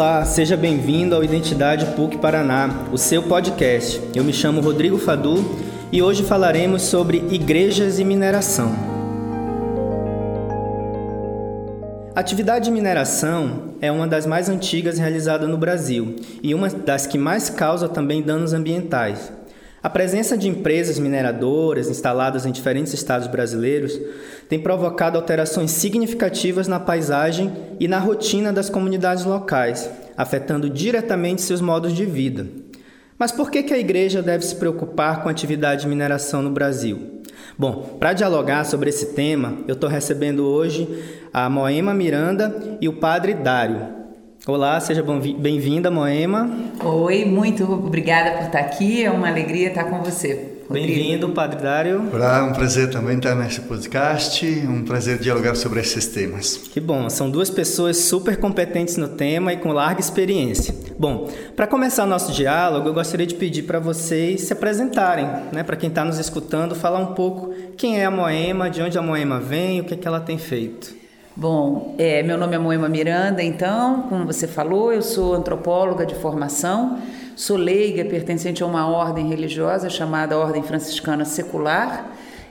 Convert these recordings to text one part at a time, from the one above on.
Olá, seja bem-vindo ao Identidade PUC Paraná, o seu podcast. Eu me chamo Rodrigo Fadu e hoje falaremos sobre igrejas e mineração. A atividade de mineração é uma das mais antigas realizada no Brasil e uma das que mais causa também danos ambientais. A presença de empresas mineradoras instaladas em diferentes estados brasileiros tem provocado alterações significativas na paisagem e na rotina das comunidades locais, afetando diretamente seus modos de vida. Mas por que, que a igreja deve se preocupar com a atividade de mineração no Brasil? Bom, para dialogar sobre esse tema, eu estou recebendo hoje a Moema Miranda e o Padre Dário. Olá, seja bem-vinda, Moema. Oi, muito obrigada por estar aqui. É uma alegria estar com você. Bem-vindo, Padre Dário. Olá, um prazer também estar nesse podcast. Um prazer dialogar sobre esses temas. Que bom, são duas pessoas super competentes no tema e com larga experiência. Bom, para começar nosso diálogo, eu gostaria de pedir para vocês se apresentarem, né? Para quem está nos escutando, falar um pouco quem é a Moema, de onde a Moema vem, o que, é que ela tem feito. Bom, é, meu nome é Moema Miranda, então, como você falou, eu sou antropóloga de formação, sou leiga pertencente a uma ordem religiosa chamada Ordem Franciscana Secular.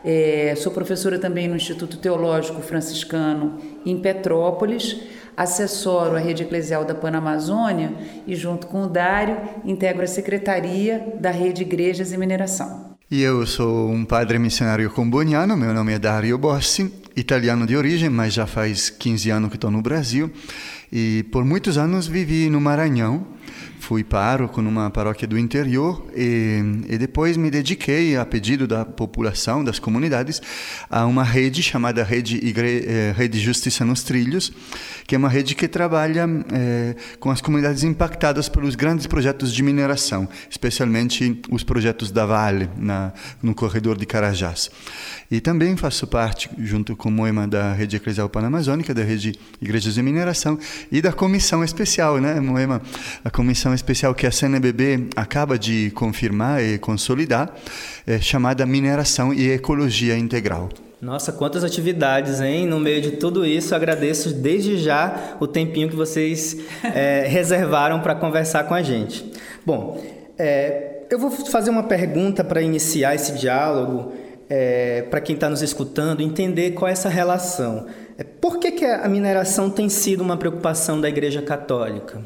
É, sou professora também no Instituto Teológico Franciscano em Petrópolis, assessoro a rede eclesial da Panamazônia e, junto com o Dário, integro a secretaria da Rede Igrejas e Mineração. E eu sou um padre missionário comboniano, meu nome é Dario Bossi, italiano de origem, mas já faz 15 anos que estou no Brasil. E por muitos anos vivi no Maranhão. Fui pároco numa paróquia do interior e, e, depois me dediquei, a pedido da população, das comunidades, a uma rede chamada Rede, Igre... Eh, rede Justiça nos Trilhos, que é uma rede que trabalha é, com as comunidades impactadas pelos grandes projetos de mineração, especialmente os projetos da Vale, na, no corredor de Carajás. E também faço parte, junto com Moema, da Rede Eclesial Panamazônica, da Rede Igrejas de Mineração e da comissão especial, né, Moema? A comissão especial que a CNBB acaba de confirmar e consolidar, é chamada Mineração e Ecologia Integral. Nossa, quantas atividades, hein? No meio de tudo isso, agradeço desde já o tempinho que vocês é, reservaram para conversar com a gente. Bom, é, eu vou fazer uma pergunta para iniciar esse diálogo é, para quem está nos escutando, entender qual é essa relação. É, por que, que a mineração tem sido uma preocupação da Igreja Católica?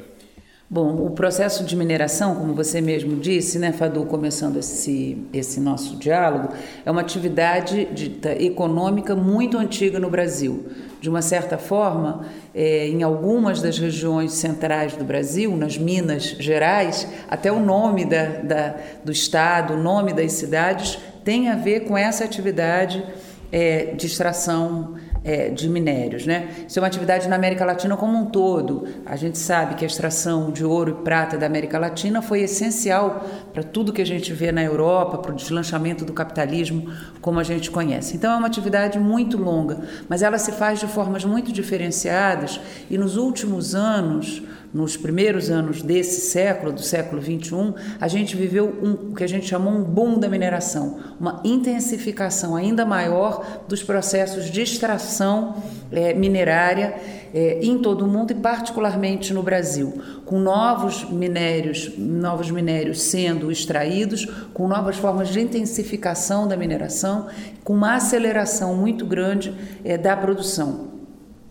Bom, o processo de mineração, como você mesmo disse, né, Fadu, começando esse, esse nosso diálogo, é uma atividade de, econômica muito antiga no Brasil. De uma certa forma, é, em algumas das regiões centrais do Brasil, nas Minas Gerais, até o nome da, da, do estado, o nome das cidades tem a ver com essa atividade é, de extração é, de minérios. Né? Isso é uma atividade na América Latina como um todo. A gente sabe que a extração de ouro e prata da América Latina foi essencial para tudo que a gente vê na Europa, para o deslançamento do capitalismo como a gente conhece. Então é uma atividade muito longa, mas ela se faz de formas muito diferenciadas e nos últimos anos nos primeiros anos desse século, do século 21, a gente viveu um, o que a gente chamou um boom da mineração, uma intensificação ainda maior dos processos de extração é, minerária é, em todo o mundo e particularmente no Brasil, com novos minérios, novos minérios sendo extraídos, com novas formas de intensificação da mineração, com uma aceleração muito grande é, da produção.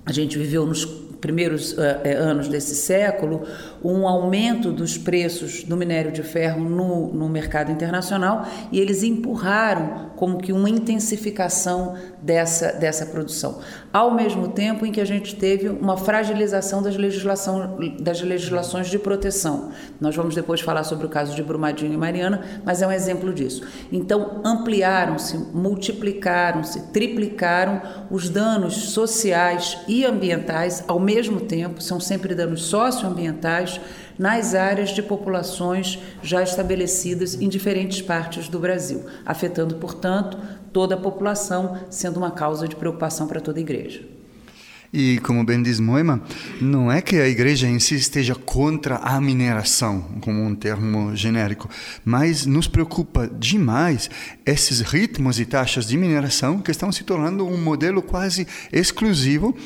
A gente viveu nos primeiros uh, anos desse século, um aumento dos preços do minério de ferro no, no mercado internacional e eles empurraram como que uma intensificação dessa, dessa produção. Ao mesmo tempo em que a gente teve uma fragilização das, legislação, das legislações de proteção. Nós vamos depois falar sobre o caso de Brumadinho e Mariana, mas é um exemplo disso. Então, ampliaram-se, multiplicaram-se, triplicaram os danos sociais e ambientais ao mesmo tempo, são sempre danos socioambientais nas áreas de populações já estabelecidas em diferentes partes do Brasil, afetando, portanto, toda a população, sendo uma causa de preocupação para toda a igreja. E como bem diz Moema, não é que a igreja em si esteja contra a mineração, como um termo genérico, mas nos preocupa demais esses ritmos e taxas de mineração que estão se tornando um modelo quase exclusivo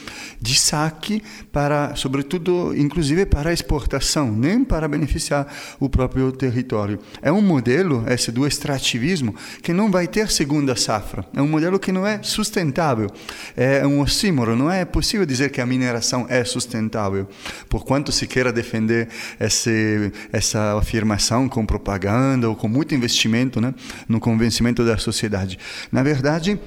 de saque para, sobretudo, inclusive para exportação, nem para beneficiar o próprio território. É um modelo, esse do extrativismo, que não vai ter segunda safra. É um modelo que não é sustentável. É um oxímoro, não é possível possível dizer que a mineração é sustentável, por quanto se queira defender esse, essa afirmação com propaganda ou com muito investimento né, no convencimento da sociedade. Na verdade,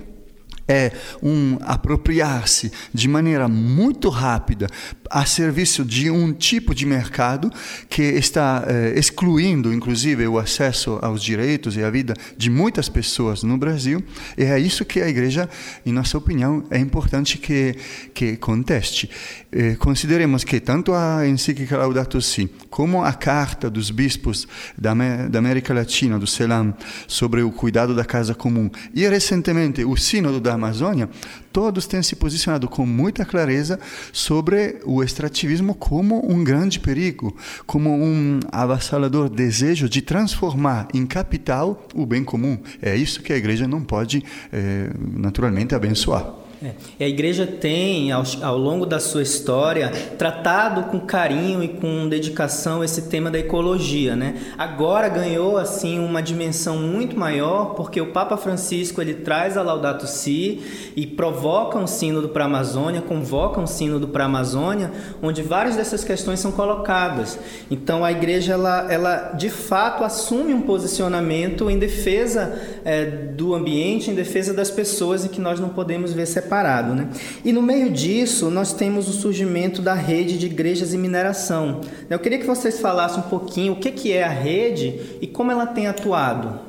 é um apropriar-se de maneira muito rápida a serviço de um tipo de mercado que está eh, excluindo, inclusive, o acesso aos direitos e à vida de muitas pessoas no Brasil. E é isso que a Igreja, em nossa opinião, é importante que, que conteste. Eh, consideremos que tanto a encíclica Laudato Si como a carta dos bispos da, da América Latina, do CELAM, sobre o cuidado da casa comum, e recentemente o Sínodo da Amazônia, todos têm se posicionado com muita clareza sobre o extrativismo como um grande perigo, como um avassalador desejo de transformar em capital o bem comum. É isso que a igreja não pode, é, naturalmente, abençoar. É. E a igreja tem, ao, ao, longo da sua história, tratado com carinho e com dedicação esse tema da ecologia. Né? Agora ganhou assim uma dimensão muito maior, porque o Papa Francisco ele traz a Laudato Si e provoca um sínodo para a Amazônia, convoca um sínodo para a Amazônia, onde várias dessas questões são colocadas. Então a igreja ela, ela de fato assume um posicionamento em defesa é, do ambiente, em defesa das pessoas e que nós não podemos ver separado separado. Né? E no meio disso, nós temos o surgimento da rede de igrejas e mineração. Eu queria que vocês falassem um pouquinho o que é a rede e como ela tem atuado.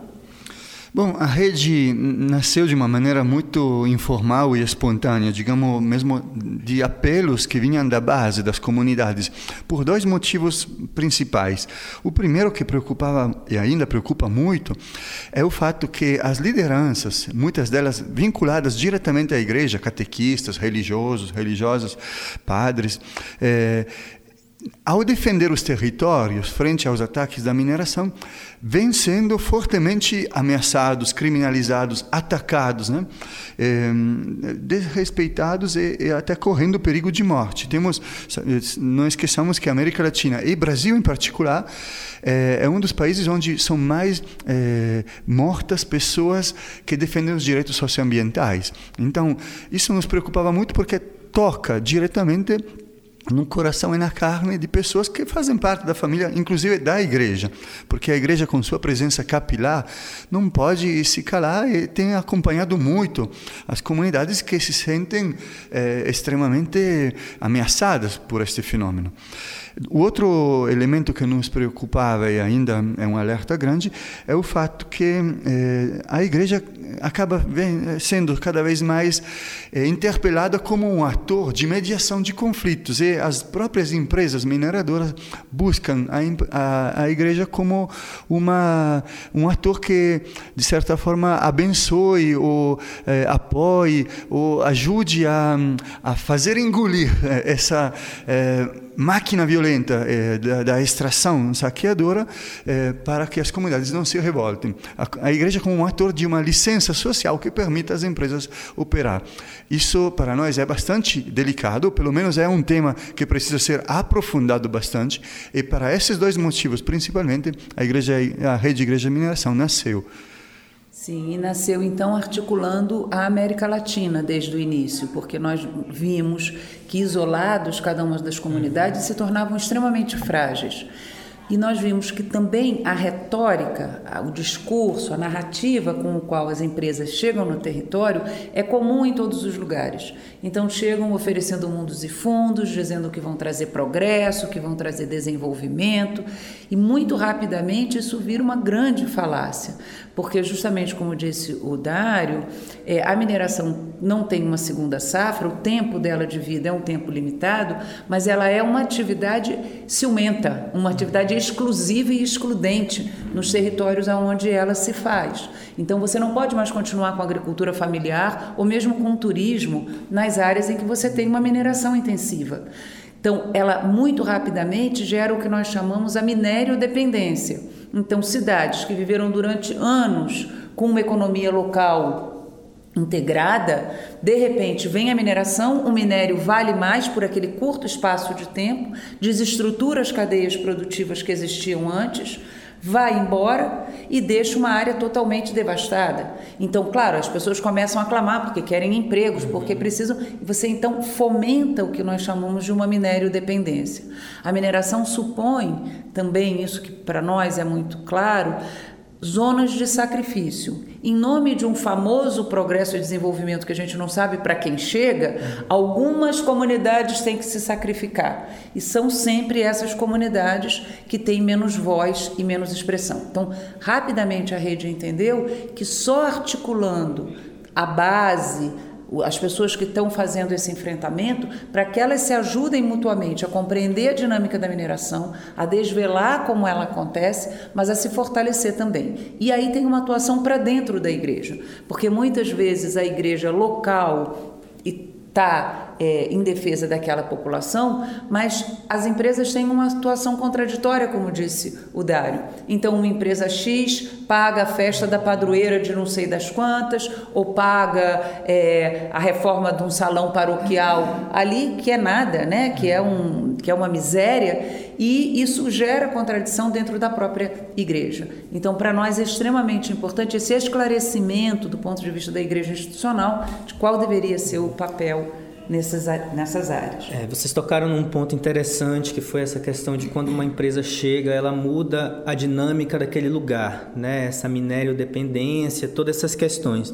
Bom, a rede nasceu de uma maneira muito informal e espontânea, digamos mesmo de apelos que vinham da base das comunidades, por dois motivos principais. O primeiro que preocupava e ainda preocupa muito é o fato que as lideranças, muitas delas vinculadas diretamente à igreja, catequistas, religiosos, religiosas, padres, é, ao defender os territórios frente aos ataques da mineração, vêm sendo fortemente ameaçados, criminalizados, atacados, né? é, desrespeitados e, e, até correndo perigo de morte. Temos, não esqueçamos que a América Latina e Brasil em particular é, é um dos países onde são mais é, mortas pessoas que defendem os direitos socioambientais. Então, isso nos preocupava muito porque toca diretamente no coração e na carne de pessoas que fazem parte da família, inclusive da igreja, porque a igreja com sua presença capilar não pode se calar e tem acompanhado muito as comunidades que se sentem é, extremamente ameaçadas por este fenômeno. O outro elemento que nos preocupava e ainda é um alerta grande é o fato que eh, a igreja acaba sendo cada vez mais eh, interpelada como um ator de mediação de conflitos. E as próprias empresas mineradoras buscam a, a, a igreja como uma, um ator que, de certa forma, abençoe ou eh, apoie ou ajude a, a fazer engolir essa máquina violenta eh, da, da, extração saqueadora eh, para que as comunidades não se revoltem. A, a, igreja como um ator de uma licença social que permita às empresas operar. Isso para nós é bastante delicado, pelo menos é um tema que precisa ser aprofundado bastante e para esses dois motivos, principalmente, a igreja a rede Igreja Mineração nasceu. Sim, e nasceu então articulando a América Latina desde o início, porque nós vimos que isolados cada uma das comunidades se tornavam extremamente frágeis. E nós vimos que também a retórica, o discurso, a narrativa com o qual as empresas chegam no território é comum em todos os lugares. Então chegam oferecendo mundos e fundos, dizendo que vão trazer progresso, que vão trazer desenvolvimento, e muito rapidamente isso vira uma grande falácia, porque justamente como disse o Dário, é, a mineração não tem uma segunda safra, o tempo dela de vida é um tempo limitado, mas ela é uma atividade ciumenta, uma atividade exclusiva e excludente nos territórios aonde ela se faz. Então você não pode mais continuar com a agricultura familiar ou mesmo com o turismo nas áreas em que você tem uma mineração intensiva. Então, ela muito rapidamente gera o que nós chamamos a minério dependência. Então, cidades que viveram durante anos com uma economia local integrada, de repente vem a mineração, o minério vale mais por aquele curto espaço de tempo, desestrutura as cadeias produtivas que existiam antes, vai embora e deixa uma área totalmente devastada. Então, claro, as pessoas começam a clamar porque querem empregos, porque precisam. Você então fomenta o que nós chamamos de uma minério dependência. A mineração supõe também isso que para nós é muito claro, zonas de sacrifício. Em nome de um famoso progresso e desenvolvimento que a gente não sabe para quem chega, algumas comunidades têm que se sacrificar. E são sempre essas comunidades que têm menos voz e menos expressão. Então, rapidamente a rede entendeu que só articulando a base, as pessoas que estão fazendo esse enfrentamento, para que elas se ajudem mutuamente a compreender a dinâmica da mineração, a desvelar como ela acontece, mas a se fortalecer também. E aí tem uma atuação para dentro da igreja, porque muitas vezes a igreja local está é, em defesa daquela população, mas as empresas têm uma situação contraditória, como disse o Dário. Então, uma empresa X paga a festa da padroeira de não sei das quantas, ou paga é, a reforma de um salão paroquial ali, que é nada, né? que, é um, que é uma miséria, e isso gera contradição dentro da própria igreja. Então, para nós é extremamente importante esse esclarecimento do ponto de vista da igreja institucional de qual deveria ser o papel nessas, nessas áreas. É, vocês tocaram num ponto interessante que foi essa questão de quando uma empresa chega, ela muda a dinâmica daquele lugar, né? Essa minério dependência, todas essas questões.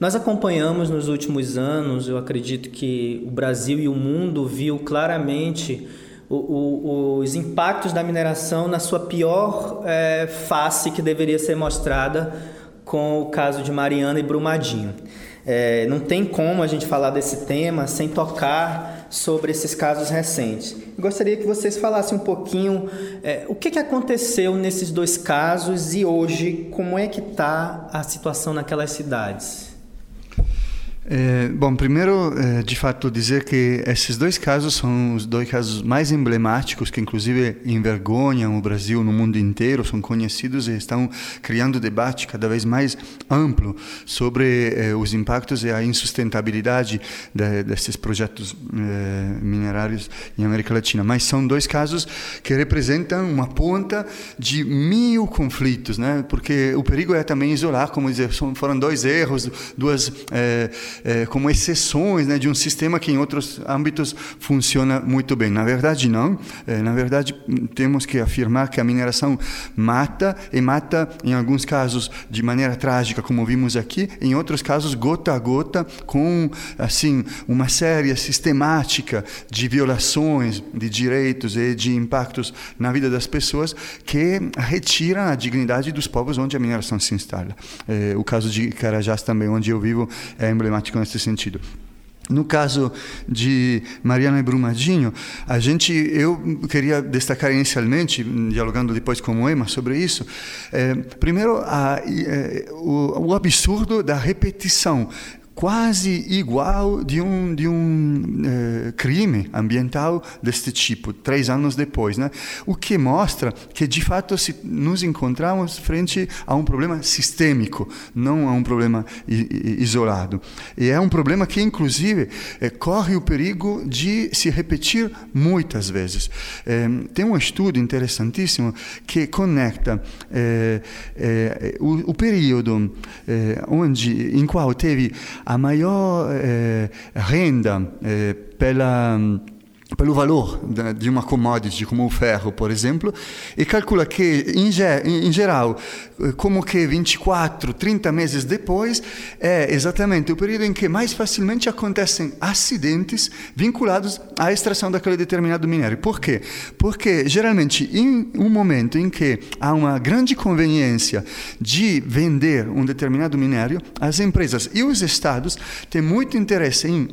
Nós acompanhamos nos últimos anos, eu acredito que o Brasil e o mundo viu claramente o, o, os impactos da mineração na sua pior é, face que deveria ser mostrada com o caso de Mariana e Brumadinho. É, não tem como a gente falar desse tema sem tocar sobre esses casos recentes. Eu gostaria que vocês falassem um pouquinho é, o que, que aconteceu nesses dois casos e hoje como é que está a situação naquelas cidades. É, bom, primeiro, é, de fato, dizer que esses dois casos são os dois casos mais emblemáticos que, inclusive, envergonham o Brasil no mundo inteiro, são conhecidos e estão criando debate cada vez mais amplo sobre é, os impactos e a insustentabilidade de, desses projetos minerários em América Latina. Mas são dois casos que representam uma ponta de mil conflitos, né? Porque o perigo é também isolar, como dizer, foram dois erros, duas é, como exceções né, de um sistema que em outros âmbitos funciona muito bem. Na verdade, não. É, na verdade, temos que afirmar que a mineração mata, e mata, em alguns casos, de maneira trágica, como vimos aqui, em outros casos, gota a gota, com assim uma série sistemática de violações de direitos e de impactos na vida das pessoas que retiram a dignidade dos povos onde a mineração se instala. É, o caso de Carajás também, onde eu vivo, é emblemático nesse sentido. No caso de Mariana Brumadinho, a gente, eu queria destacar inicialmente, dialogando depois com o Ema sobre isso, é, primeiro a, é, o, o absurdo da repetição quase igual de um, de um eh, crime ambiental deste tipo, três anos depois. Né? O que mostra que, de fato, se nos encontramos frente a um problema sistêmico, não a um problema isolado. E é um problema que, inclusive, eh, corre o perigo de se repetir muitas vezes. Eh, tem um estudo interessantíssimo que conecta o, o, período onde, em qual teve a maior eh, renda eh, pela pelo valor de uma commodity como o ferro, por exemplo, e calcula que, em, geral, como que 24, 30 meses depois, é exatamente o período em que mais facilmente acontecem acidentes vinculados à extração daquele determinado minério. Por quê? Porque, geralmente, em um momento em que há uma grande conveniência de vender um determinado minério, as empresas e os estados têm muito interesse em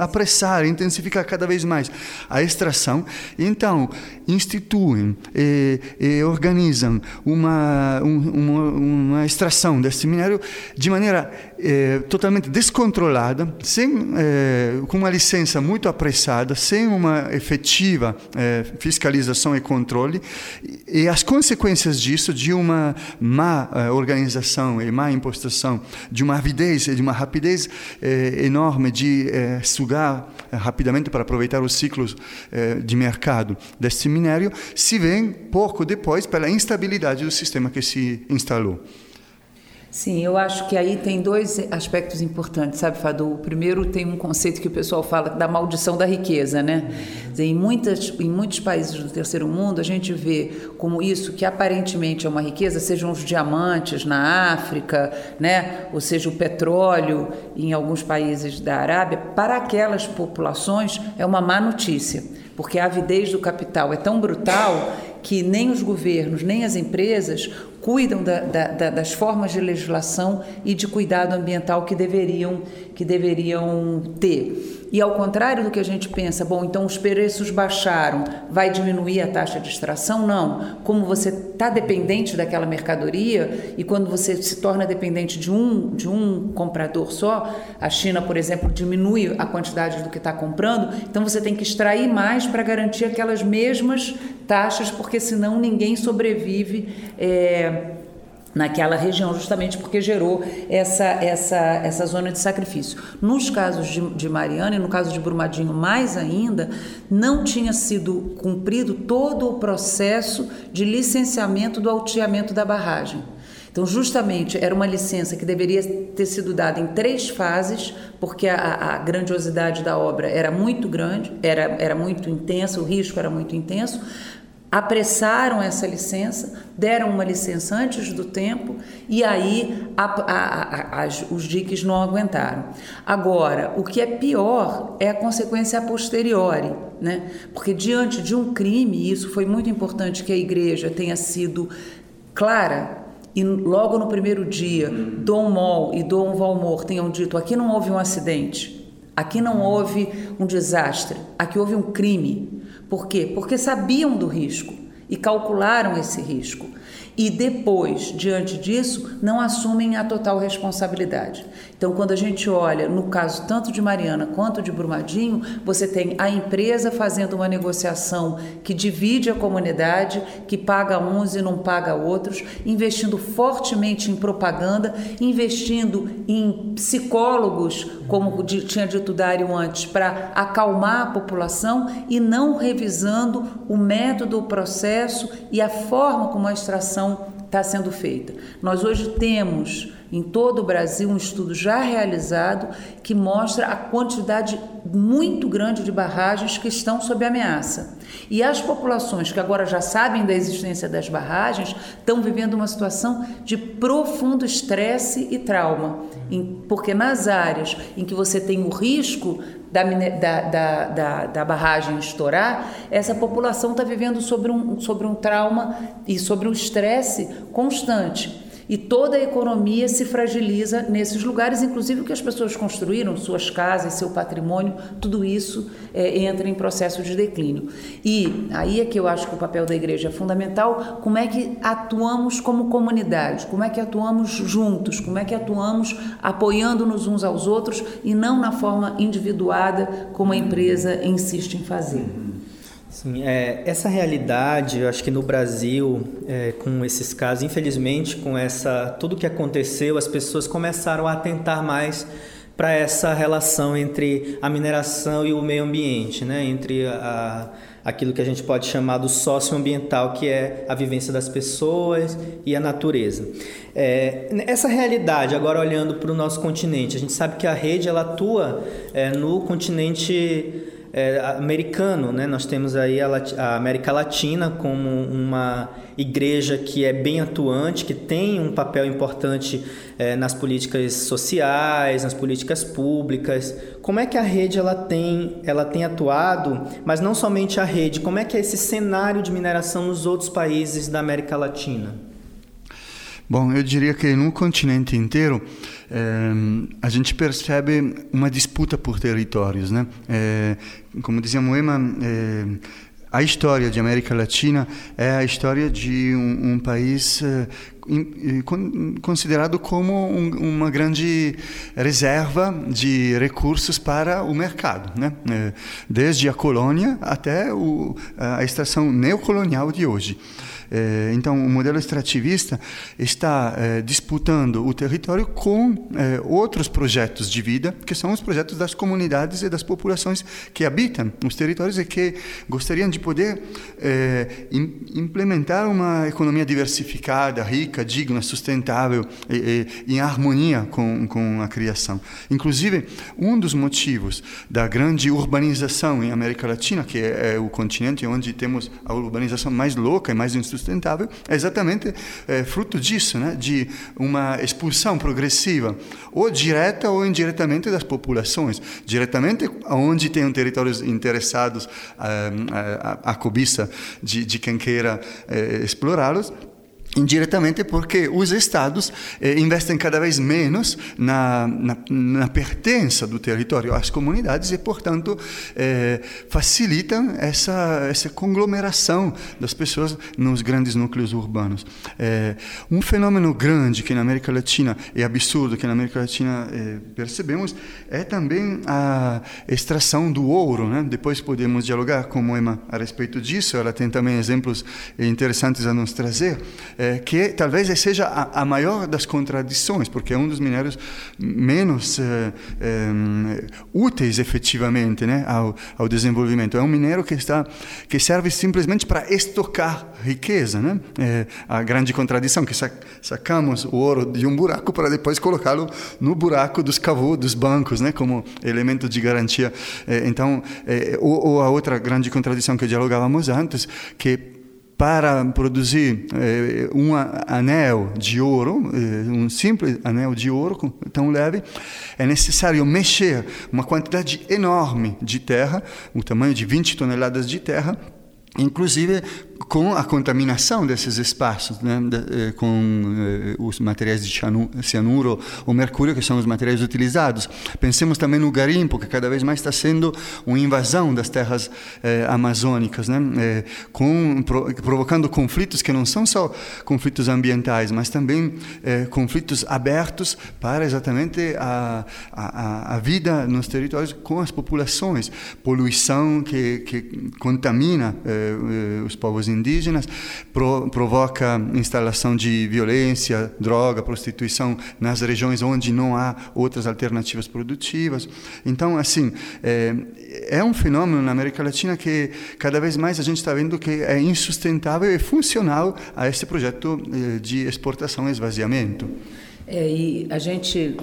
apressar, intensificar cada vez mais a extração. Então, instituem e, e organizam uma, uma, uma, extração desse minério de maneira eh, totalmente descontrolada, sem, eh, com uma licença muito apressada, sem uma efetiva eh, fiscalização e controle. E as consequências disso, de uma má organização e má impostação, de uma avidez e de uma rapidez enorme de sugar rapidamente para aproveitar os ciclos de mercado desse minério, se vê pouco depois pela instabilidade do sistema que se instalou. Sim, eu acho que aí tem dois aspectos importantes, sabe, Fadu? O primeiro tem um conceito que o pessoal fala da maldição da riqueza, né? Em, muitas, em muitos países do terceiro mundo, a gente vê como isso, que aparentemente é uma riqueza, sejam os diamantes na África, né? ou seja, o petróleo em alguns países da Arábia, para aquelas populações é uma má notícia, porque a avidez do capital é tão brutal que nem os governos, nem as empresas cuidam da, da, da, das formas de legislação e de cuidado ambiental que deveriam, que deveriam ter. E ao contrário do que a gente pensa, bom, então os preços baixaram, vai diminuir a taxa de extração? Não. Como você está dependente daquela mercadoria e quando você se torna dependente de um, de um comprador só, a China, por exemplo, diminui a quantidade do que está comprando, então você tem que extrair mais para garantir aquelas mesmas taxas, porque senão ninguém sobrevive. É, naquela região, justamente porque gerou essa, essa, essa zona de sacrifício. Nos casos de, de Mariana e no caso de Brumadinho mais ainda, não tinha sido cumprido todo o processo de licenciamento do alteamento da barragem. Então, justamente, era uma licença que deveria ter sido dada em três fases, porque a, a grandiosidade da obra era muito grande, era, era muito intensa, o risco era muito intenso, apressaram essa licença, deram uma licença antes do tempo e aí a, a, a, os diques não aguentaram. Agora, o que é pior é a consequência a posteriori, né? porque diante de um crime, e isso foi muito importante que a igreja tenha sido clara e logo no primeiro dia, Dom Mol e Dom Valmor tenham dito: aqui não houve um acidente, aqui não houve um desastre, aqui houve um crime. Por quê? Porque sabiam do risco e calcularam esse risco e depois, diante disso, não assumem a total responsabilidade. Então, quando a gente olha no caso tanto de Mariana quanto de Brumadinho, você tem a empresa fazendo uma negociação que divide a comunidade, que paga uns e não paga outros, investindo fortemente em propaganda, investindo em psicólogos, como tinha dito Dário antes, para acalmar a população e não revisando o método, o processo e a forma como a extração está sendo feita. Nós hoje temos em todo o Brasil um estudo já realizado que mostra a quantidade muito grande de barragens que estão sob ameaça. E as populações que agora já sabem da existência das barragens estão vivendo uma situação de profundo estresse e trauma, porque nas áreas em que você tem o risco da, da, da, da, barragem estourar, essa população está vivendo sobre um, sobre um trauma e sobre um estresse constante e toda a economia se fragiliza nesses lugares, inclusive o que as pessoas construíram, suas casas, seu patrimônio, tudo isso é, entra em processo de declínio. E aí é que eu acho que o papel da igreja é fundamental, como é que atuamos como comunidade, como é que atuamos juntos, como é que atuamos apoiando-nos uns aos outros e não na forma individuada como a empresa insiste em fazer. Sim, é, essa realidade, eu acho que no Brasil, é, com esses casos, infelizmente, com essa tudo que aconteceu, as pessoas começaram a atentar mais para essa relação entre a mineração e o meio ambiente, né? entre a, aquilo que a gente pode chamar do socioambiental, que é a vivência das pessoas e a natureza. É, essa realidade, agora olhando para o nosso continente, a gente sabe que a rede ela atua é, no continente é, americano, né? Nós temos aí a, a, América Latina como uma igreja que é bem atuante, que tem um papel importante é, nas políticas sociais, nas políticas públicas. Como é que a rede ela tem, ela tem atuado, mas não somente a rede, como é que é esse cenário de mineração nos outros países da América Latina? Bom, eu diria que no continente inteiro eh, a gente percebe uma disputa por territórios, né? Eh, como dizia Moema, eh, a história de América Latina é a história de um, um país con, considerado como um, uma grande reserva de recursos para o mercado, né? Desde a colônia até o, a extração neocolonial de hoje. Eh, então, o modelo extrativista está eh, disputando o território com eh, outros projetos de vida, que são os projetos das comunidades e das populações que habitam os territórios e que gostariam de poder implementar uma economia diversificada, rica, digna, sustentável, e, em harmonia com, com a criação. Inclusive, um dos motivos da grande urbanização em América Latina, que é, é o continente onde temos a urbanização mais louca e mais sustentável é exatamente é, fruto disso, né? de uma expulsão progressiva, ou direta ou indiretamente das populações. Diretamente, onde tem territórios interessados à, à, à cobiça de, de quem queira é, explorá-los, indiretamente porque os estados eh, investem cada vez menos na, na, na, pertença do território às comunidades e, portanto, eh, facilitam essa, essa conglomeração das pessoas nos grandes núcleos urbanos. Eh, um fenômeno grande que na América Latina é absurdo que na América Latina eh, percebemos é também a extração do ouro. Né? Depois podemos dialogar com Moema a respeito disso. Ela tem também exemplos interessantes a nos trazer é, que talvez seja a, a, maior das contradições, porque é um dos minérios menos é, úteis efetivamente né, ao, ao, desenvolvimento. É um minério que está que serve simplesmente para estocar riqueza, né? A grande contradição que sacamos o ouro de um buraco para depois colocá-lo no buraco dos cavos dos bancos, né, como elemento de garantia. Então, ou, ou a outra grande contradição que dialogávamos antes, que para produzir eh, um anel de ouro, eh, um simples anel de ouro tão leve, é necessário mexer uma quantidade enorme de terra, o tamanho de 20 toneladas de terra, inclusive com a contaminação desses espaços, né, eh, com eh, os materiais de cianuro ou mercúrio, que são os materiais utilizados. Pensemos também no garimpo, que cada vez mais está sendo uma invasão das terras eh, amazônicas, né, com, pro, provocando conflitos que não são só conflitos ambientais, mas também conflitos abertos para exatamente a, a, a, vida nos territórios com as populações. Poluição que, que contamina os povos povos indígenas, pro, provoca instalação de violência, droga, prostituição nas regiões onde não há outras alternativas produtivas. Então, assim, é, é um fenômeno na América Latina que cada vez mais a gente está vendo que é insustentável e funcional a esse projeto eh, de exportação e esvaziamento. É, e a gente,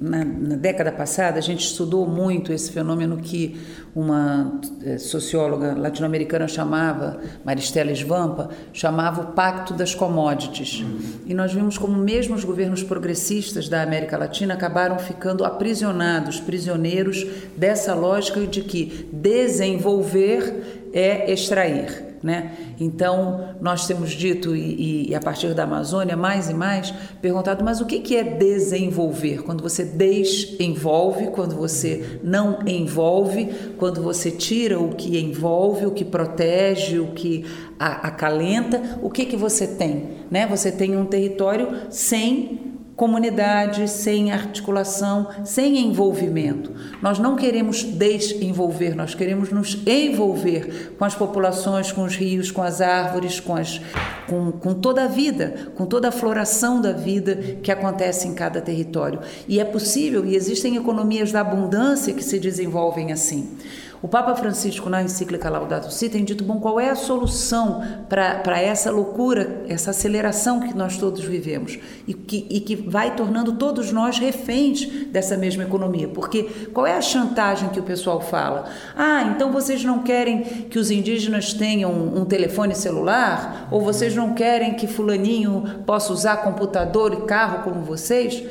na, na, década passada, a gente estudou muito esse fenômeno que uma é, socióloga latino-americana chamava, Maristela Svampa, chamava o Pacto das Commodities. E nós vimos como mesmo os governos progressistas da América Latina acabaram ficando aprisionados, prisioneiros dessa lógica de que desenvolver é extrair. Né? Então, nós temos dito, e, e, a partir da Amazônia, mais e mais, perguntado, mas o que, que é desenvolver? Quando você desenvolve, quando você não envolve, quando você tira o que envolve, o que protege, o que acalenta, o que, que você tem? Né? Você tem um território sem comunidade, sem articulação, sem envolvimento. Nós não queremos desenvolver, nós queremos nos envolver com as populações, com os rios, com as árvores, com, as, com, com toda a vida, com toda a floração da vida que acontece em cada território. E é possível, e existem economias da abundância que se desenvolvem assim. O Papa Francisco, na encíclica Laudato Si, tem dito, bom, qual é a solução para essa loucura, essa aceleração que nós todos vivemos e que, e que vai tornando todos nós reféns dessa mesma economia. Porque qual é a chantagem que o pessoal fala? Ah, então vocês não querem que os indígenas tenham um telefone celular? Ou vocês não querem que fulaninho possa usar computador e carro como vocês?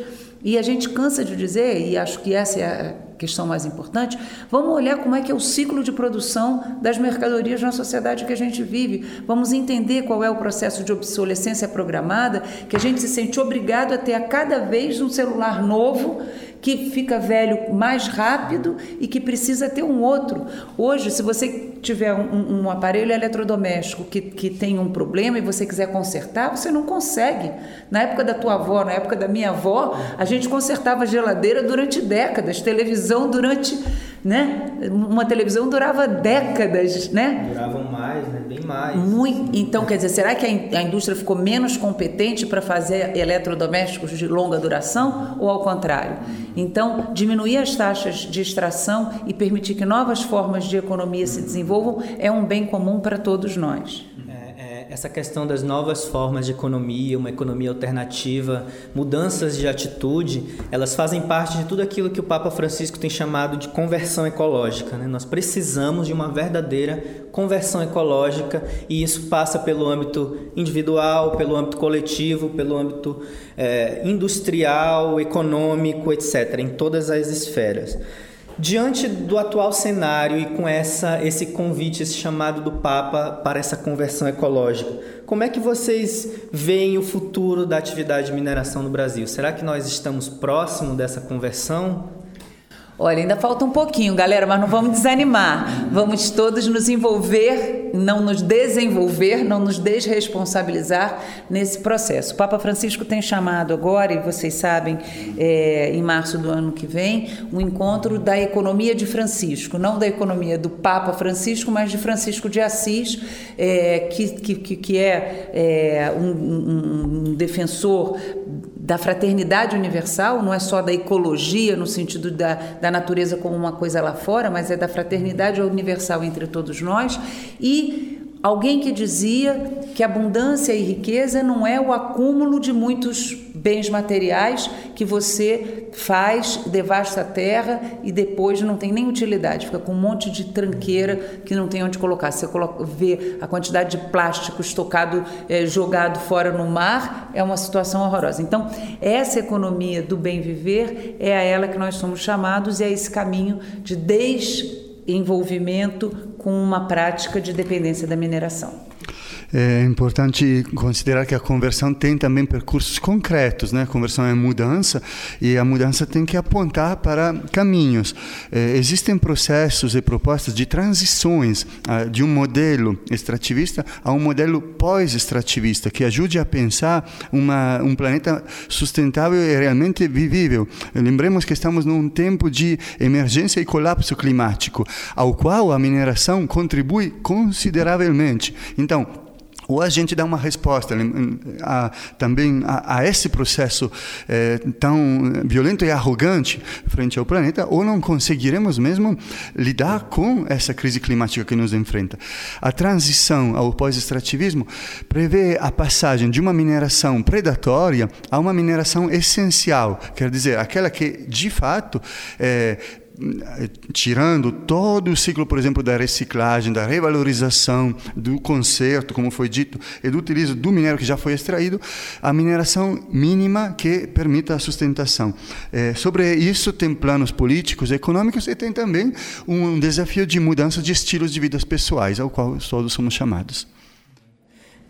E a gente cansa de dizer, e acho que essa é a questão mais importante, vamos olhar como é que é o ciclo de produção das mercadorias na sociedade que a gente vive. Vamos entender qual é o processo de obsolescência programada, que a gente se sente obrigado a ter a cada vez um celular novo que fica velho mais rápido e que precisa ter um outro. Hoje, se você tiver um, um, aparelho eletrodoméstico que, que tem um problema e você quiser consertar, você não consegue. Na época da tua avó, na época da minha avó, a gente consertava geladeira durante décadas, televisão durante né? Uma televisão durava décadas, né? Duravam mais, né? Bem mais. Muito. Então, quer dizer, será que a indústria ficou menos competente para fazer eletrodomésticos de longa duração ou ao contrário? Então, diminuir as taxas de extração e permitir que novas formas de economia se desenvolvam é um bem comum para todos nós essa questão das novas formas de economia, uma economia alternativa, mudanças de atitude, elas fazem parte de tudo aquilo que o Papa Francisco tem chamado de conversão ecológica. Né? Nós precisamos de uma verdadeira conversão ecológica e isso passa pelo âmbito individual, pelo âmbito coletivo, pelo âmbito é, industrial, econômico, etc., em todas as esferas. Diante do atual cenário e com essa, esse convite, esse chamado do Papa para essa conversão ecológica, como é que vocês veem o futuro da atividade de mineração no Brasil? Será que nós estamos próximo dessa conversão? Olha, ainda falta um pouquinho, galera, mas não vamos desanimar. Vamos todos nos envolver, não nos desenvolver, não nos desresponsabilizar nesse processo. O Papa Francisco tem chamado agora, e vocês sabem, é, em março do ano que vem, um encontro da economia de Francisco, não da economia do Papa Francisco, mas de Francisco de Assis, é, que, que, que é, é um, um, um defensor da fraternidade universal, não é só da ecologia no sentido da, da natureza como uma coisa lá fora, mas é da fraternidade universal entre todos nós e Alguém que dizia que abundância e riqueza não é o acúmulo de muitos bens materiais que você faz, devasta a terra e depois não tem nem utilidade, fica com um monte de tranqueira que não tem onde colocar. Você coloca, vê a quantidade de plástico estocado, é, jogado fora no mar, é uma situação horrorosa. Então, essa economia do bem viver é a ela que nós somos chamados e é esse caminho de desenvolvimento com uma prática de dependência da mineração. É importante considerar que a conversão tem também percursos concretos, né? A conversão é mudança e a mudança tem que apontar para caminhos. É, existem processos e propostas de transições ah, de um modelo extrativista a um modelo pós-extrativista que ajude a pensar uma, um planeta sustentável e realmente vivível. Lembremos que estamos num tempo de emergência e colapso climático, ao qual a mineração contribui consideravelmente. Então, ou a gente dá uma resposta a, também a, a, esse processo é, tão violento e arrogante frente ao planeta, ou não conseguiremos mesmo lidar com essa crise climática que nos enfrenta. A transição ao pós-extrativismo prevê a passagem de uma mineração predatória a uma mineração essencial, quer dizer, aquela que de fato é, tirando todo o ciclo, por exemplo, da reciclagem, da revalorização, do conserto, como foi dito, e do utilizo do minério que já foi extraído, a mineração mínima que permita a sustentação. É, sobre isso, tem planos políticos, econômicos e tem também um desafio de mudança de estilos de vidas pessoais, ao qual todos somos chamados.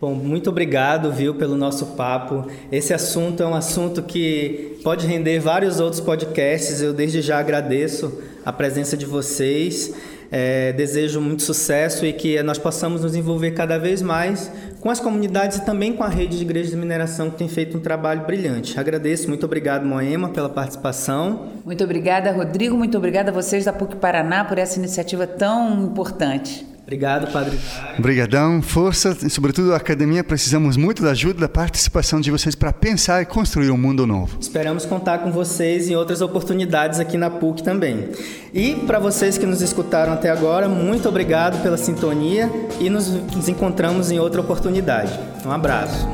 Bom, muito obrigado, viu, pelo nosso papo. Esse assunto é um assunto que pode render vários outros podcasts. Eu desde já agradeço a presença de vocês. É, desejo muito sucesso e que nós possamos nos envolver cada vez mais com as comunidades e também com a rede de igrejas de mineração que tem feito um trabalho brilhante. Agradeço, muito obrigado, Moema, pela participação. Muito obrigada, Rodrigo. Muito obrigada a vocês da PUC Paraná por essa iniciativa tão importante. Obrigado, Padre. Obrigadão, força e, sobretudo, a academia. Precisamos muito da ajuda, da participação de vocês para pensar e construir um mundo novo. Esperamos contar com vocês em outras oportunidades aqui na PUC também. E para vocês que nos escutaram até agora, muito obrigado pela sintonia e nos, nos encontramos em outra oportunidade. Um abraço.